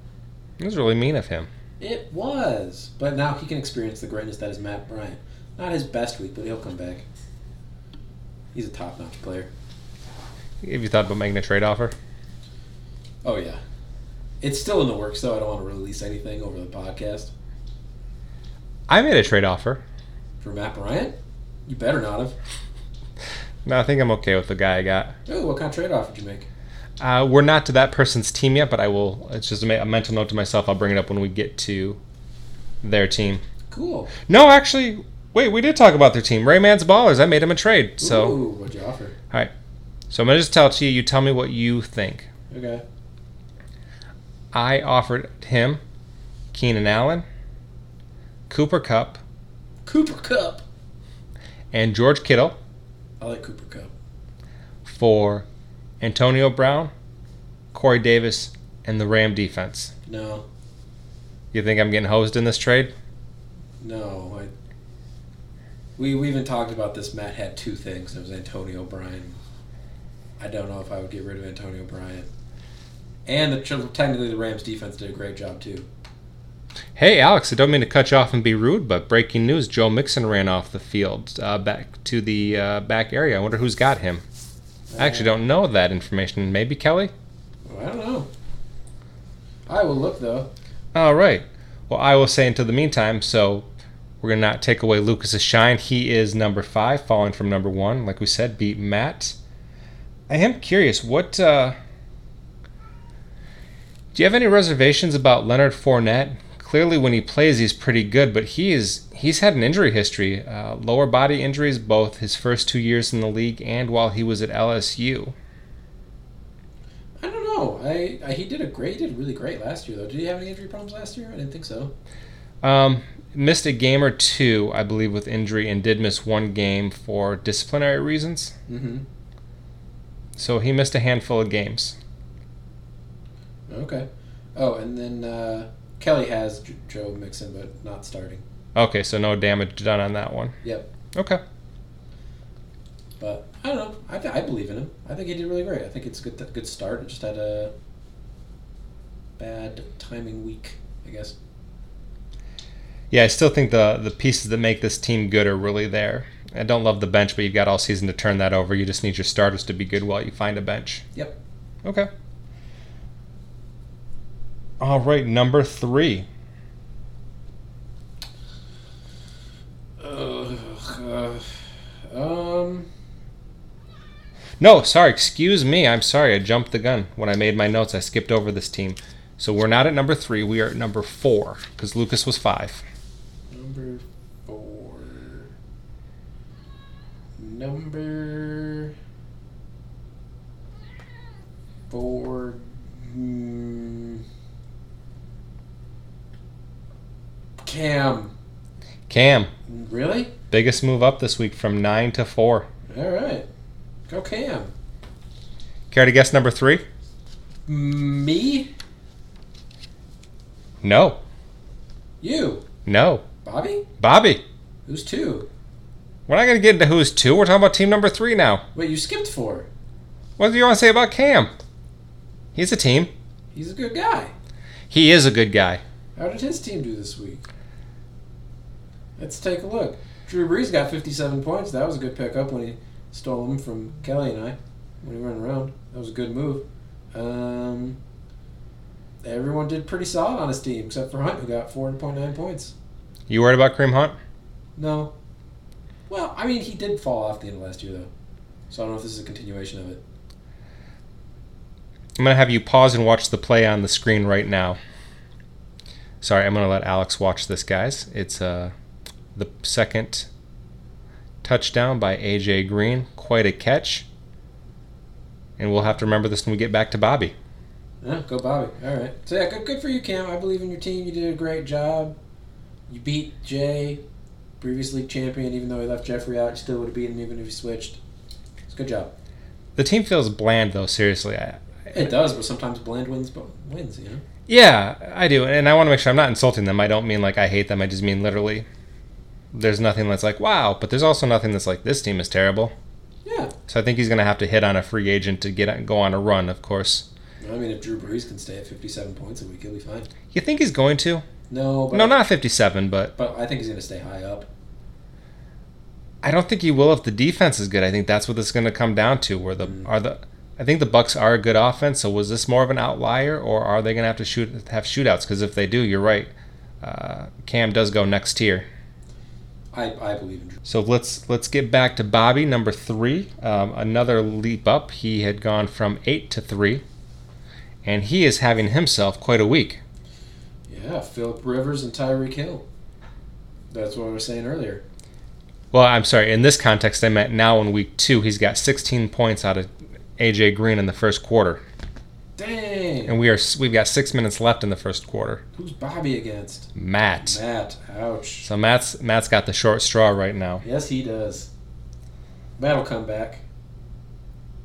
S1: It was really mean of him.
S2: it was. But now he can experience the greatness that is Matt Bryant. Not his best week, but he'll come back. He's a top-notch player.
S1: Have you thought about making a trade offer?
S2: Oh yeah. It's still in the works, though. I don't want to release anything over the podcast
S1: I made a trade offer.
S2: for Matt Bryant. You better not have.
S1: No, I think I'm okay with the guy I got.
S2: Oh, what kind of trade off did you make?
S1: Uh, we're not to that person's team yet, but I will. It's just a, a mental note to myself. I'll bring it up when we get to their team.
S2: Cool.
S1: No, actually, wait. We did talk about their team. Rayman's Ballers. I made him a trade. So,
S2: Ooh, what'd you offer? All right.
S1: So I'm gonna just tell it to you. You tell me what you think.
S2: Okay.
S1: I offered him Keenan Allen, Cooper Kupp,
S2: Cooper Kupp.
S1: and George Kittle
S2: I like Cooper Kupp.
S1: for Antonio Brown, Corey Davis, and the Ram defense.
S2: No,
S1: You think I'm getting hosed in this trade?
S2: no. I, we we even talked about this. Matt had two things. It was Antonio Bryan. I don't know if I would get rid of Antonio Bryant. And the technically the Rams defense did a great job too.
S1: Hey, Alex, I don't mean to cut you off and be rude, but breaking news: Joe Mixon ran off the field uh, back to the uh, back area. I wonder who's got him. I actually don't know that information. Maybe Kelly.
S2: I don't know. I will look though.
S1: All right. Well, I will say until the meantime. So we're gonna not take away Lucas's shine. He is number five, falling from number one. Like we said, beat Matt. I am curious. What uh, do you have any reservations about Leonard Fournette? Clearly, when he plays, he's pretty good, but he is he's had an injury history, uh, lower body injuries, both his first two years in the league and while he was at LSU.
S2: I don't know. I, I he did a great. He did really great last year though. Did he have any injury problems last year? I didn't think so.
S1: Um, missed a game or two, I believe, with injury, and did miss one game for disciplinary reasons.
S2: Mm-hmm.
S1: So he missed a handful of games.
S2: Okay. Oh, and then uh, Kelly has J- Joe Mixon, but not starting.
S1: Okay, so no damage done on that one.
S2: Yep.
S1: Okay.
S2: But I don't know. I, th- I believe in him. I think he did really great. I think it's a good good start. It just had a bad timing week, I guess.
S1: Yeah, I still think the the pieces that make this team good are really there. I don't love the bench, but you've got all season to turn that over. You just need your starters to be good while you find a bench.
S2: Yep.
S1: Okay. All right, number three.
S2: Uh, uh, um.
S1: No, sorry, excuse me. I'm sorry. I jumped the gun. When I made my notes, I skipped over this team. So we're not at number three. We are at number four because Lucas was five.
S2: Number four. Number four. mm, Cam.
S1: Cam,
S2: Really?
S1: biggest move up this week from nine to four.
S2: All right. Go Cam.
S1: Care to guess number three?
S2: Me?
S1: No.
S2: You?
S1: No.
S2: Bobby?
S1: Bobby.
S2: Who's two?
S1: We're not going to get into who's two. We're talking about team number three now.
S2: Wait, you skipped four.
S1: What do you want to say about Cam? He's a team.
S2: He's a good guy.
S1: He is a good guy.
S2: How did his team do this week? Let's take a look. Drew Brees got 57 points. That was a good pickup when he stole them from Kelly and I when he ran around. That was a good move. Um, everyone did pretty solid on his team except for Hunt, who got 4.9 points.
S1: You worried about Kareem Hunt?
S2: No. Well, I mean, he did fall off the end of last year, though. So I don't know if this is a continuation of it.
S1: I'm going to have you pause and watch the play on the screen right now. Sorry, I'm going to let Alex watch this, guys. It's uh, the second touchdown by A.J. Green. Quite a catch. And we'll have to remember this when we get back to Bobby.
S2: Yeah, go Bobby. All right. So yeah, good, good for you, Cam. I believe in your team. You did a great job. You beat Jay, previous league champion. Even though he left Jeffery out, you still would have beaten him even if he switched. It's a good job.
S1: The team feels bland, though, seriously. I,
S2: It does, but sometimes bland wins, but wins. You know.
S1: Yeah, I do, and I want to make sure I'm not insulting them. I don't mean like I hate them. I just mean literally. There's nothing that's like wow, but there's also nothing that's like this team is terrible.
S2: Yeah.
S1: So I think he's going to have to hit on a free agent to get go on a run. Of course,
S2: I mean, if Drew Brees can stay at 57 points a week, he'll be fine.
S1: you think he's going to?
S2: No, but
S1: No, not 57, but
S2: But I think he's going to stay high up.
S1: I don't think he will if the defense is good. I think that's what this is going to come down to. Where the
S2: Mm.
S1: are the I think the Bucks are a good offense. So was this more of an outlier, or are they going to have to shoot have shootouts? Because if they do, you're right. Uh, Cam does go next tier.
S2: I, I believe in Drew.
S1: So let's let's get back to Bobby, number three. Um, another leap up. He had gone from eight to three, and he is having himself quite a week.
S2: Yeah, Philip Rivers and Tyreek Hill. That's what I was saying earlier.
S1: Well, I'm sorry. In this context, I meant now in week two, he's got 16 points out of AJ Green in the first quarter,
S2: Dang.
S1: and we are we've got six minutes left in the first quarter.
S2: Who's Bobby against?
S1: Matt.
S2: Matt. Ouch.
S1: So Matt's Matt's got the short straw right now.
S2: Yes, he does. Matt'll come back.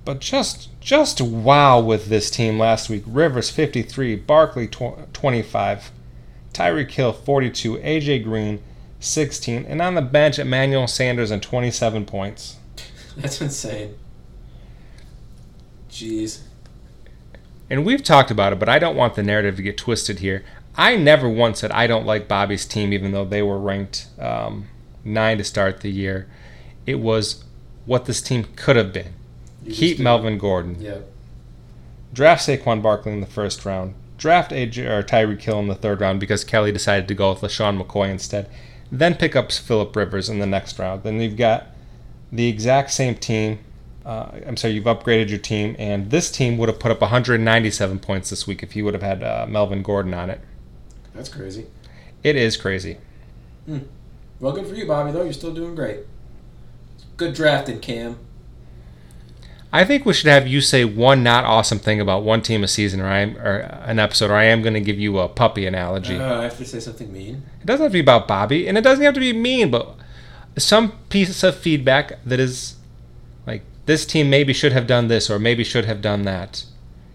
S1: But just just wow with this team last week. Rivers 53, Barkley tw- 25, Tyreek Hill 42, AJ Green 16, and on the bench Emmanuel Sanders and 27 points.
S2: That's insane. Jeez.
S1: And we've talked about it, but I don't want the narrative to get twisted here. I never once said I don't like Bobby's team, even though they were ranked um, nine to start the year. It was what this team could have been.
S2: You
S1: Keep Melvin Gordon.
S2: Yeah.
S1: Draft Saquon Barkley in the first round. Draft AJ or Tyreek Hill in the third round because Kelly decided to go with LeSean McCoy instead. Then pick up Philip Rivers in the next round. Then you've got the exact same team. Uh, I'm sorry, you've upgraded your team, and this team would have put up 197 points this week if you would have had uh, Melvin Gordon on it.
S2: That's crazy.
S1: It is crazy.
S2: Well, good for you, Bobby, though. You're still doing great. Good drafting, Cam.
S1: I think we should have you say one not awesome thing about one team a season, or I am, or an episode, or I am going to give you a puppy analogy.
S2: Uh, I have to say something mean.
S1: It doesn't have to be about Bobby, and it doesn't have to be mean, but some piece of feedback that is like this team maybe should have done this or maybe should have done that.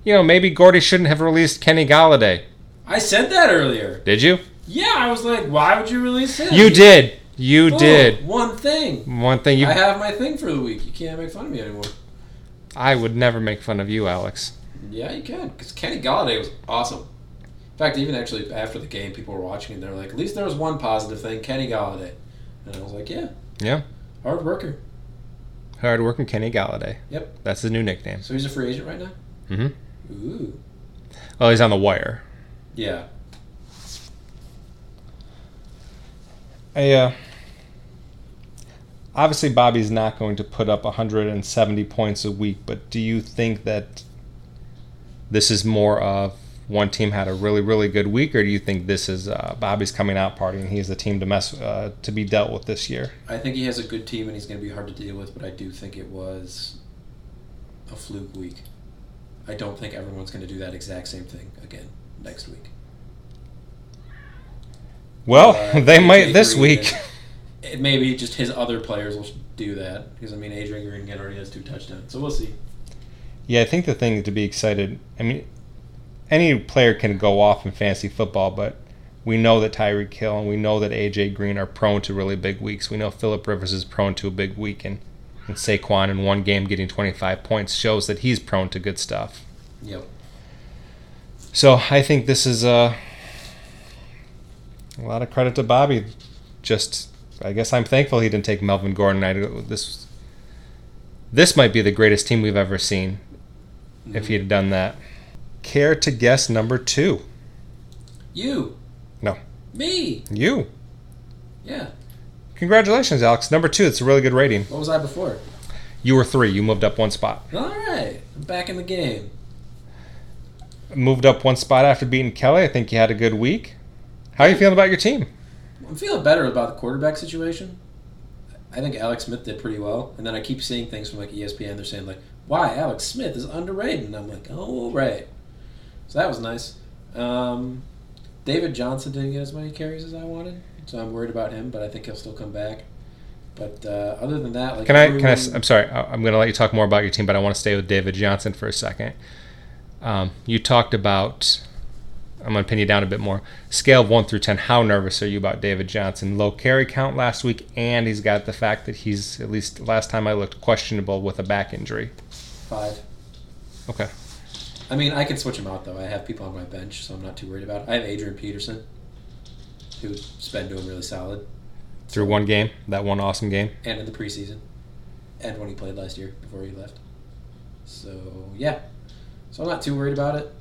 S1: You know, maybe Gordy shouldn't have released Kenny Golladay.
S2: I said that earlier.
S1: Did you?
S2: Yeah, I was like, why would you release him?
S1: You did. You
S2: Boom.
S1: did.
S2: One thing.
S1: One thing you
S2: I have my thing for the week. You can't make fun of me anymore.
S1: I would never make fun of you, Alex.
S2: Yeah, you can. Because Kenny Golladay was awesome. In fact, even actually after the game, people were watching and they're like, at least there was one positive thing, Kenny Golladay. And I was like, yeah,
S1: Yeah.
S2: hard worker.
S1: Hard working Kenny Golladay.
S2: Yep.
S1: That's his new nickname.
S2: So he's a free agent right now?
S1: Mm-hmm.
S2: Ooh.
S1: Well, he's on the wire.
S2: Yeah.
S1: I, uh, obviously, Bobby's not going to put up 170 points a week, but do you think that this is more of one team had a really, really good week, or do you think this is uh, Bobby's coming out party and he's the team to mess uh, to be dealt with this year?
S2: I think he has a good team and he's going to be hard to deal with, but I do think it was a fluke week. I don't think everyone's going to do that exact same thing again next week.
S1: Well,
S2: Uh,
S1: they might this week.
S2: It maybe just his other players will do that because I mean Adrian Green already has two touchdowns, so we'll see.
S1: Yeah, I think the thing to be excited. I mean, any player can go off in fantasy football, but we know that Tyreek Hill and we know that AJ Green are prone to really big weeks. We know Philip Rivers is prone to a big week, and, and Saquon in one game getting 25 points shows that he's prone to good stuff.
S2: Yep.
S1: So I think this is uh, a lot of credit to Bobby. Just, I guess I'm thankful he didn't take Melvin Gordon. I this this might be the greatest team we've ever seen if he had done that. Care to guess number two?
S2: You.
S1: No.
S2: Me.
S1: You.
S2: Yeah.
S1: Congratulations, Alex. Number two. It's a really good rating.
S2: What was I before?
S1: You were three. You moved up one spot.
S2: All right. I'm back in the game.
S1: Moved up one spot after beating Kelly. I think you had a good week. How are you feeling about your team?
S2: I'm feeling better about the quarterback situation. I think Alex Smith did pretty well, and then I keep seeing things from like ESPN. They're saying like, "Why Alex Smith is underrated?" And I'm like, "Oh right." So that was nice. Um, David Johnson didn't get as many carries as I wanted, so I'm worried about him. But I think he'll still come back. But uh, other than that, like,
S1: Can I? Can I? I'm sorry. I'm going to let you talk more about your team, but I want to stay with David Johnson for a second. Um, you talked about. I'm going to pin you down a bit more. Scale of one through ten. How nervous are you about David Johnson? Low carry count last week, and he's got the fact that he's at least last time I looked questionable with a back injury.
S2: five.
S1: Okay.
S2: I mean, I can switch him out though. I have people on my bench, so I'm not too worried about it. I have Adrian Peterson, who's been doing really solid.
S1: Through one game, that one awesome game.
S2: and in the preseason, and when he played last year before he left. So yeah, so I'm not too worried about it.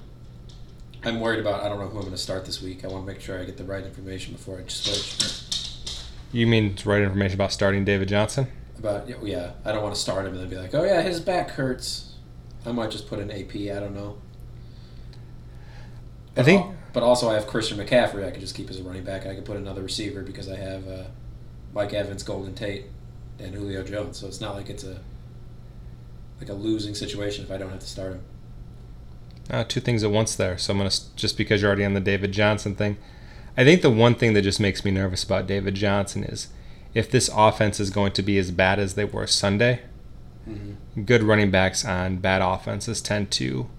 S2: I'm worried about I don't know who I'm going to start this week. I want to make sure I get the right information before I switch.
S1: You mean the right information about starting David Johnson?
S2: About yeah, I don't want to start him and then be like, oh yeah, his back hurts. I might just put an AP. I don't know.
S1: I think-
S2: but also I have Christian McCaffrey. I could just keep as a running back. I could put another receiver because I have uh, Mike Evans, Golden Tate, and Julio Jones. So it's not like it's a like a losing situation if I don't have to start him.
S1: Uh, two things at once there. So I'm gonna just because you're already on the David Johnson thing. I think the one thing that just makes me nervous about David Johnson is if this offense is going to be as bad as they were Sunday.
S2: Mm-hmm.
S1: Good running backs on bad offenses tend to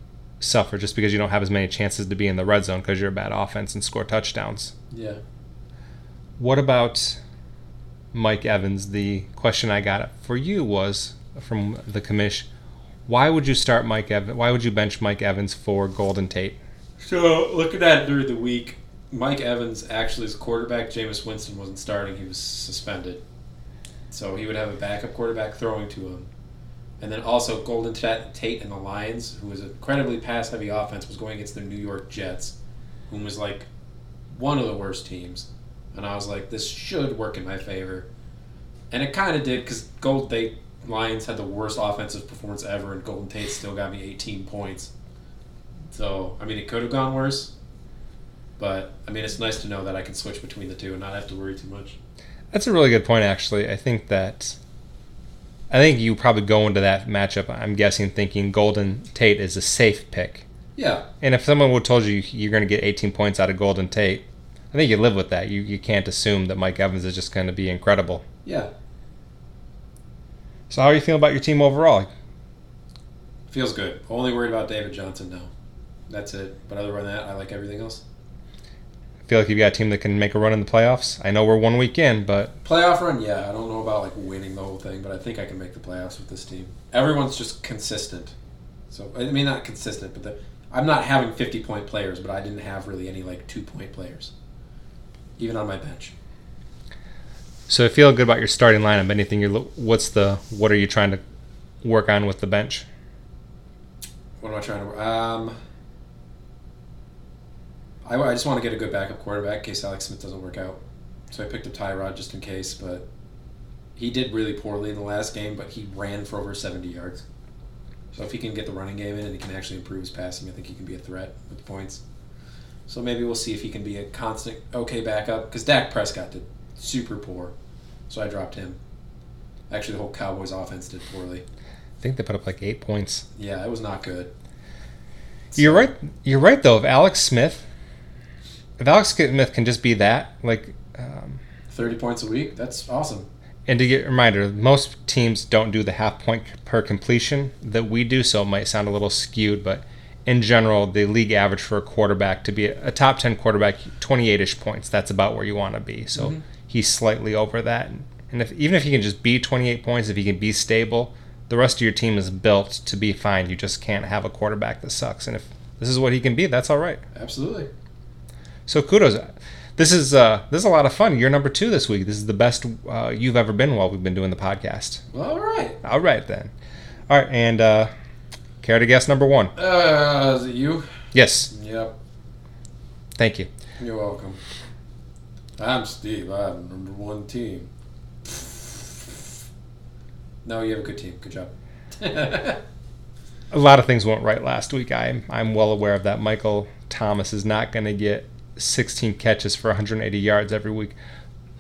S1: suffer just because you don't have as many chances to be in the red zone because you're a bad offense and score touchdowns.
S2: Yeah.
S1: What about Mike Evans? The question I got for you was from the commish. Why would you start Mike Evans? Why would you bench Mike Evans for Golden Tate?
S2: So looking at it during the week, Mike Evans actually is quarterback. Jameis Winston wasn't starting; he was suspended. So he would have a backup quarterback throwing to him, and then also Golden Tate and the Lions, who was an incredibly pass-heavy offense, was going against the New York Jets, whom was like one of the worst teams. And I was like, this should work in my favor, and it kind of did because Golden Tate Lions had the worst offensive performance ever, and Golden Tate still got me 18 points. So, I mean, it could have gone worse. But, I mean, it's nice to know that I can switch between the two and not have to worry too much.
S1: That's a really good point, actually. I think that. I think you probably go into that matchup, I'm guessing, thinking Golden Tate is a safe pick.
S2: Yeah.
S1: And if someone would told you you're going to get 18 points out of Golden Tate, I think you live with that. You, you can't assume that Mike Evans is just going to be incredible.
S2: Yeah.
S1: So, how are you feeling about your team overall?
S2: Feels good. Only worried about David Johnson now. That's it. But other than that, I like everything else.
S1: Feel like you've got a team that can make a run in the playoffs? I know we're one week in, but
S2: Playoff run, yeah. I don't know about like winning the whole thing, but I think I can make the playoffs with this team. Everyone's just consistent. So I mean, not consistent, but the, I'm not having 50 point players, but I didn't have really any like two point players, even on my bench.
S1: So I feel good about your starting lineup. Anything you're what's the what are you trying to work on with the bench?
S2: What am I trying to? Um, I, I just want to get a good backup quarterback in case Alex Smith doesn't work out. So I picked up Tyrod just in case, but he did really poorly in the last game, but he ran for over 70 yards. So if he can get the running game in and he can actually improve his passing, I think he can be a threat with points. So maybe we'll see if he can be a constant okay backup because Dak Prescott did super poor, so I dropped him. Actually, the whole Cowboys offense did poorly.
S1: I think they put up like eight points.
S2: Yeah, it was not good.
S1: You're right. You're right though. If Alex Smith, if Alex Smith can just be that, like, um,
S2: 30 points a week, that's awesome.
S1: and to get a reminder, most teams don't do the half point per completion that we do, so it might sound a little skewed, but in general, the league average for a quarterback to be a, top 10 quarterback, 28 ish points. That's about where you want to be. So
S2: Mhm.
S1: he's slightly over that. And if even if he can just be 28 points, if he can be stable, the rest of your team is built to be fine. You just can't have a quarterback that sucks. And if this is what he can be, that's all right.
S2: Absolutely.
S1: So kudos. This is uh, this is a lot of fun. You're number two this week. This is the best uh, you've ever been while we've been doing the podcast.
S2: All right.
S1: All right then. All right, and uh, care to guess number one?
S2: Uh, is it you?
S1: Yes.
S2: Yep.
S1: Thank you.
S2: You're welcome. I'm Steve. I'm number one team. No, you have a good team. Good job.
S1: A lot of things went right last week. I'm I'm well aware of that. Michael Thomas is not going to get 16 catches for 180 yards every week,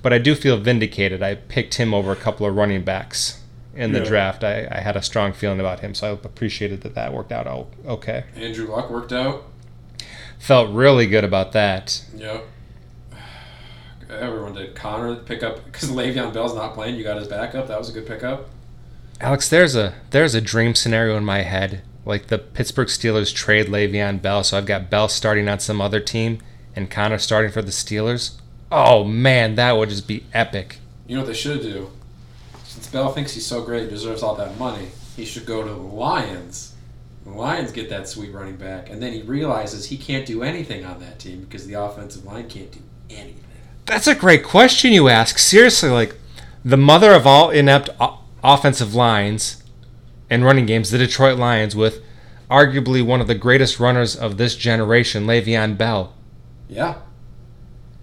S1: but I do feel vindicated. I picked him over a couple of running backs in the
S2: Yeah.
S1: draft. I, I had a strong feeling about him, so I appreciated that that worked out okay.
S2: Andrew Luck worked out.
S1: Felt really good about that.
S2: Yep. Everyone did. Conner pick up because Le'Veon Bell's not playing. You got his backup. That was a good pickup.
S1: Alex, there's a there's a dream scenario in my head. Like the Pittsburgh Steelers trade Le'Veon Bell, so I've got Bell starting on some other team and Conner starting for the Steelers. Oh man, that would just be epic.
S2: You know what they should do? Since Bell thinks he's so great, he deserves all that money. He should go to the Lions. The Lions get that sweet running back, and then he realizes he can't do anything on that team because the offensive line can't do anything.
S1: That's a great question you ask. Seriously, like the mother of all inept o- offensive lines and running games, the Detroit Lions, with arguably one of the greatest runners of this generation, Le'Veon Bell.
S2: Yeah.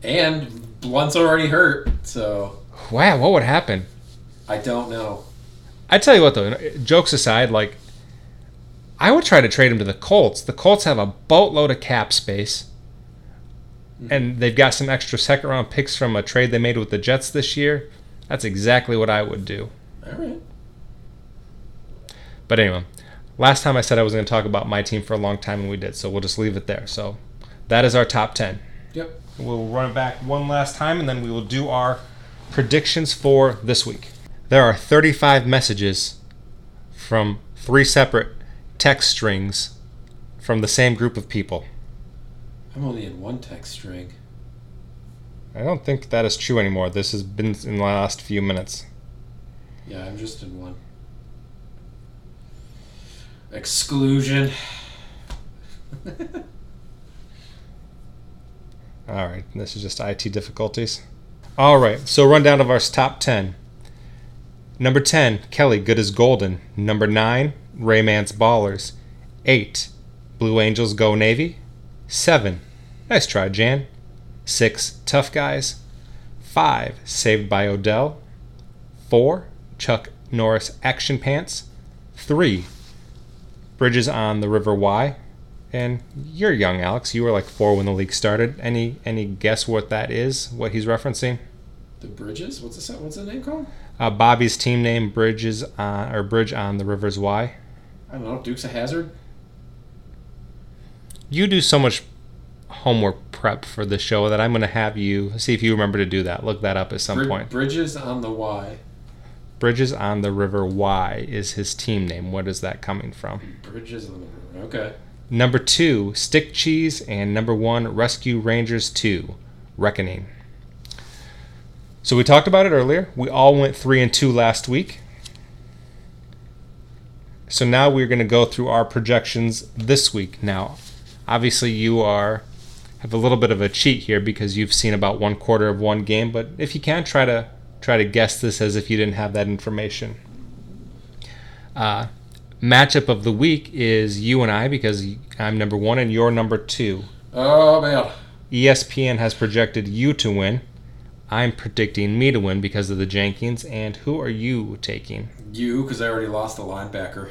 S2: And Blount's already hurt, so
S1: Wow, what would happen?
S2: I don't know.
S1: I tell you what, though, jokes aside, like I would try to trade him to the Colts. The Colts have a boatload of cap space, mm-hmm. and they've got some extra second round picks from a trade they made with the Jets this year. That's exactly what I would do.
S2: All right.
S1: But anyway, last time I said I was going to talk about my team for a long time, and we did. So we'll just leave it there. So that is our top ten.
S2: Yep.
S1: We'll run it back one last time, and then we will do our predictions for this week. There are 35 messages from three separate text strings from the same group of people.
S2: I'm only in one text string.
S1: I don't think that is true anymore. This has been in the last few minutes.
S2: Yeah, I'm just in one. Exclusion.
S1: All right, this is just IT difficulties. All right, so rundown of our top 10. Number 10, Kelly, Good as Golden. Number 9, Rayman's Ballers. 8, Blue Angels Go Navy. 7, Nice try, Jan. 6, Tough Guys. 5, Saved by Odell. 4, Chuck Norris Action Pants. 3, Bridges on the River Y. And you're young, Alex. You were like four when the league started. Any any guess what that is? What he's referencing?
S2: The Bridges? What's this? What's the name called?
S1: Uh, Bobby's team name Bridges on or Bridge on the Rivers Y.
S2: I don't know. Dukes a Hazard.
S1: You do so much homework prep for the show that I'm going to have you see if you remember to do that. Look that up at some
S2: Brid-
S1: point.
S2: Bridges on the Y.
S1: Bridges on the River Y is his team name. What is that coming from?
S2: Bridges on the river. Okay.
S1: Number two, Stick Cheese, and number one, Rescue Rangers 2, Reckoning. So we talked about it earlier. We all went three and two last week. So now we're going to go through our projections this week. Now, Obviously, you are have a little bit of a cheat here because you've seen about one quarter of one game. But if you can, try to try to guess this as if you didn't have that information. Uh, matchup of the week is you and I because I'm number one and you're number two.
S2: Oh man.
S1: ESPN has projected you to win. I'm predicting me to win because of the Jenkins. And who are you taking?
S2: You, because I already lost the linebacker.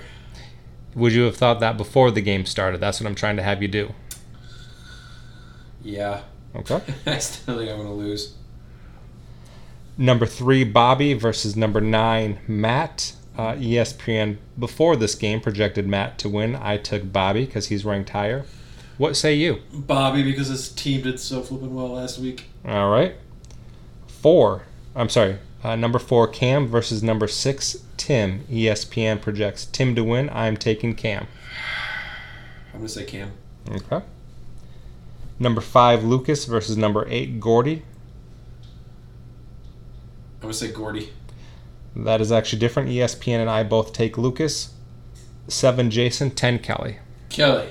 S1: Would you have thought that before the game started? That's what I'm trying to have you do.
S2: Yeah.
S1: Okay.
S2: I still think I'm gonna lose.
S1: Number three, Bobby versus number nine, Matt. Uh, ESPN before this game projected Matt to win. I took Bobby because he's ranked higher. What say you?
S2: Bobby, because his team did so flipping well last week.
S1: All right. Four. I'm sorry. Uh, number four, Cam versus number six, Tim. ESPN projects Tim to win. I'm taking Cam.
S2: I'm gonna say Cam.
S1: Okay. Number five, Lucas versus number eight, Gordy.
S2: I'm gonna say Gordy.
S1: That is actually different. ESPN and I both take Lucas. Seven, Jason. Ten, Kelly.
S2: Kelly.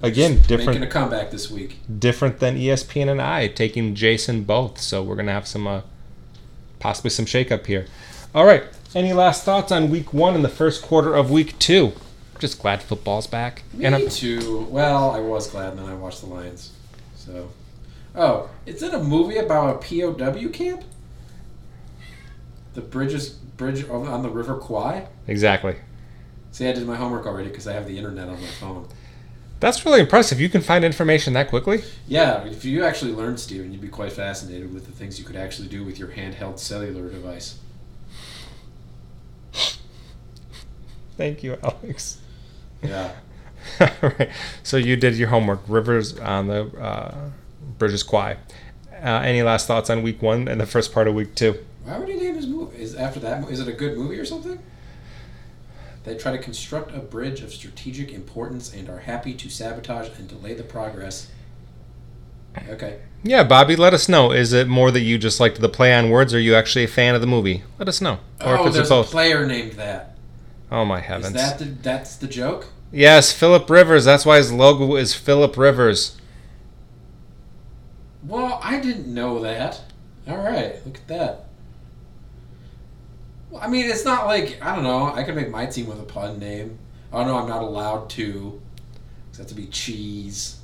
S1: Again,
S2: Just
S1: different.
S2: Making a comeback this week.
S1: different than ESPN and I taking Jason both. So we're gonna have some uh, possibly some shakeup here. All right. Any last thoughts on week one and the first quarter of week two? Just glad football's back.
S2: Me
S1: and I'm,
S2: too. Well, I was glad, and then I watched the Lions. So, oh, is it a movie about a POW camp? The bridges, bridge on on the River Kwai.
S1: exactly.
S2: See, I did my homework already because I have the internet on my phone.
S1: That's really impressive. You can find information that quickly.
S2: Yeah, if you actually learned, Steven, you'd be quite fascinated with the things you could actually do with your handheld cellular device.
S1: Thank you, Alex.
S2: Yeah.
S1: All right. So you did your homework. Rivers on the uh, Bridges Kwai. Uh, any last thoughts on week one and the first part of week two?
S2: Why would he name his movie? Is after that? Is it a good movie or something? They try to construct a bridge of strategic importance and are happy to sabotage and delay the progress. Okay.
S1: Yeah, Bobby, let us know. Is it more that you just liked the play on words, or are you actually a fan of the movie? Let us know. Or
S2: oh,
S1: if it's
S2: there's a player named that.
S1: oh my
S2: Is
S1: heavens!
S2: that the, that's the joke?
S1: yes, Philip Rivers. That's why his logo is Philip Rivers.
S2: Well, I didn't know that. All right, look at that. Well, I mean, it's not like I don't know. I could make my team with a pun name. Oh no, I'm not allowed to. It has got to be cheese.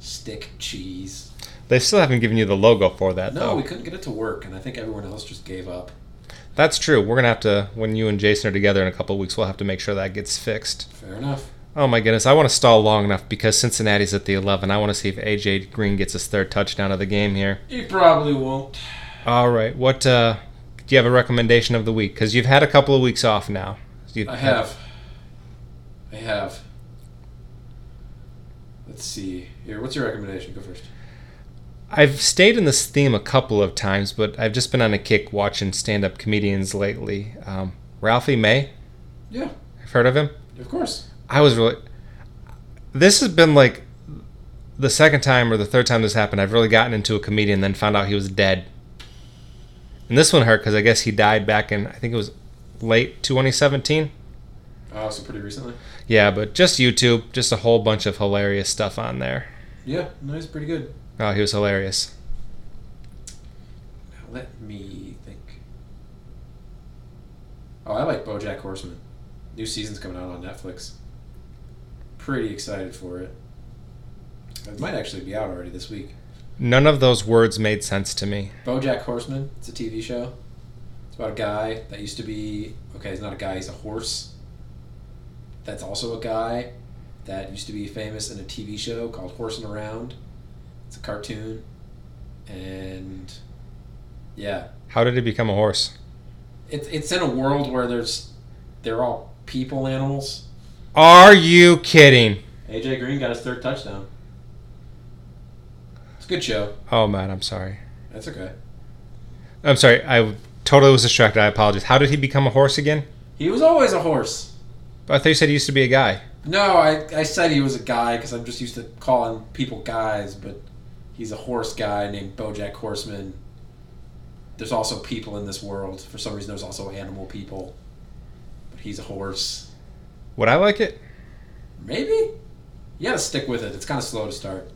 S2: Stick cheese.
S1: They still haven't given you the logo for that,
S2: No,
S1: though.
S2: we couldn't get it to work, and I think everyone else just gave up.
S1: That's true. We're gonna have to when you and Jason are together in a couple of weeks. We'll have to make sure that gets fixed.
S2: Fair enough.
S1: Oh my goodness! I want to stall long enough because Cincinnati's at the 11. I want to see if AJ Green gets his third touchdown of the game here.
S2: He probably won't.
S1: All right. What uh, do you have a recommendation of the week? Because you've had a couple of weeks off now. You've
S2: I have. I have. Let's see. Here, what's your recommendation? Go first.
S1: I've stayed in this theme a couple of times, but I've just been on a kick watching stand-up comedians lately. Um, Ralphie May,
S2: Yeah,
S1: I've heard of him.
S2: of course.
S1: I was really. This has been like the second time or the third time this happened. I've really gotten into a comedian, then found out he was dead. And this one hurt because I guess he died back in I think it was late 2017.
S2: Oh, so pretty recently.
S1: Yeah, but just YouTube, just a whole bunch of hilarious stuff on there.
S2: Yeah, no, he's pretty good.
S1: Oh, he was hilarious.
S2: Now, let me think. Oh, I like BoJack Horseman. New season's coming out on Netflix. Pretty excited for it. It might actually be out already this week.
S1: None of those words made sense to me.
S2: BoJack Horseman. It's a TV show. It's about a guy that used to be okay. He's not a guy. He's a horse. That's also a guy that used to be famous in a TV show called Horsing Around. It's a cartoon, and yeah,
S1: How did he become a horse?
S2: it's it's in a world where there's they're all people animals.
S1: Are you kidding?
S2: AJ Green got his third touchdown. Good show.
S1: Oh man, I'm sorry.
S2: That's okay.
S1: I'm sorry. I totally was distracted. I apologize. How did he become a horse again?
S2: He was always a horse.
S1: I thought you said he used to be a guy.
S2: No, I, I said he was a guy because I'm just used to calling people guys, but he's a horse guy named BoJack Horseman. There's also people in this world. For some reason, there's also animal people, but he's a horse.
S1: Would I like it?
S2: Maybe You gotta stick with it. It's kind of slow to start.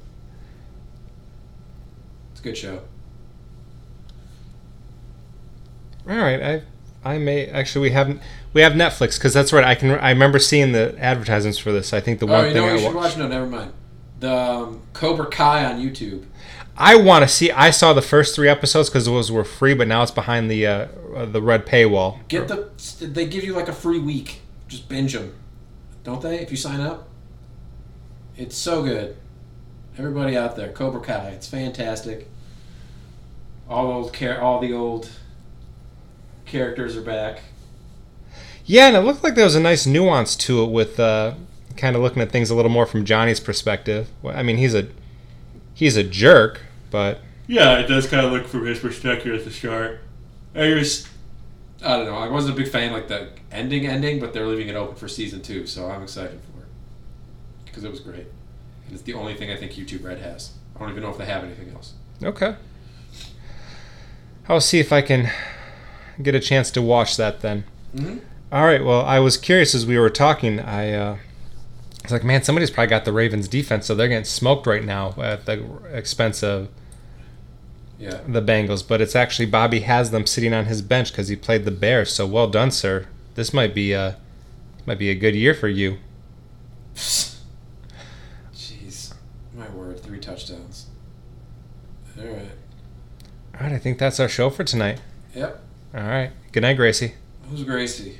S2: A good show.
S1: All right, I I may actually we haven't we have Netflix because that's right. I can I remember seeing the advertisements for this. I think the
S2: Oh,
S1: one
S2: you
S1: thing
S2: know
S1: I,
S2: you should watch? No, never mind. The um, Cobra Kai on YouTube.
S1: I want to see. I saw the first three episodes because those were free, but now it's behind the uh, uh, the red paywall.
S2: Get the. They give you like a free week. Just binge them, don't they? If you sign up. It's so good. Everybody out there, Cobra Kai. It's fantastic. All old care. All the old characters are back.
S1: Yeah, and it looked like there was a nice nuance to it with uh, kind of looking at things a little more from Johnny's perspective. Well, I mean, he's a he's a jerk, but
S2: Yeah, it does kind of look from his perspective at the start. I just, I don't know. I wasn't a big fan like the ending ending, but they're leaving it open for season two, so I'm excited for it because it was great. And it's the only thing I think YouTube Red has. I don't even know if they have anything else.
S1: okay. I'll see if I can get a chance to watch that then.
S2: Mm-hmm.
S1: All right. Well, I was curious as we were talking. I uh, was like, man, somebody's probably got the Ravens defense, so they're getting smoked right now at the expense of
S2: Yeah.
S1: the Bengals. But it's actually Bobby has them sitting on his bench because he played the Bears. So well done, sir. This might be a might be a good year for you.
S2: Jeez, my word, three touchdowns. All right.
S1: All right. I think that's our show for tonight.
S2: Yep.
S1: All right. Good night, Gracie.
S2: Who's Gracie?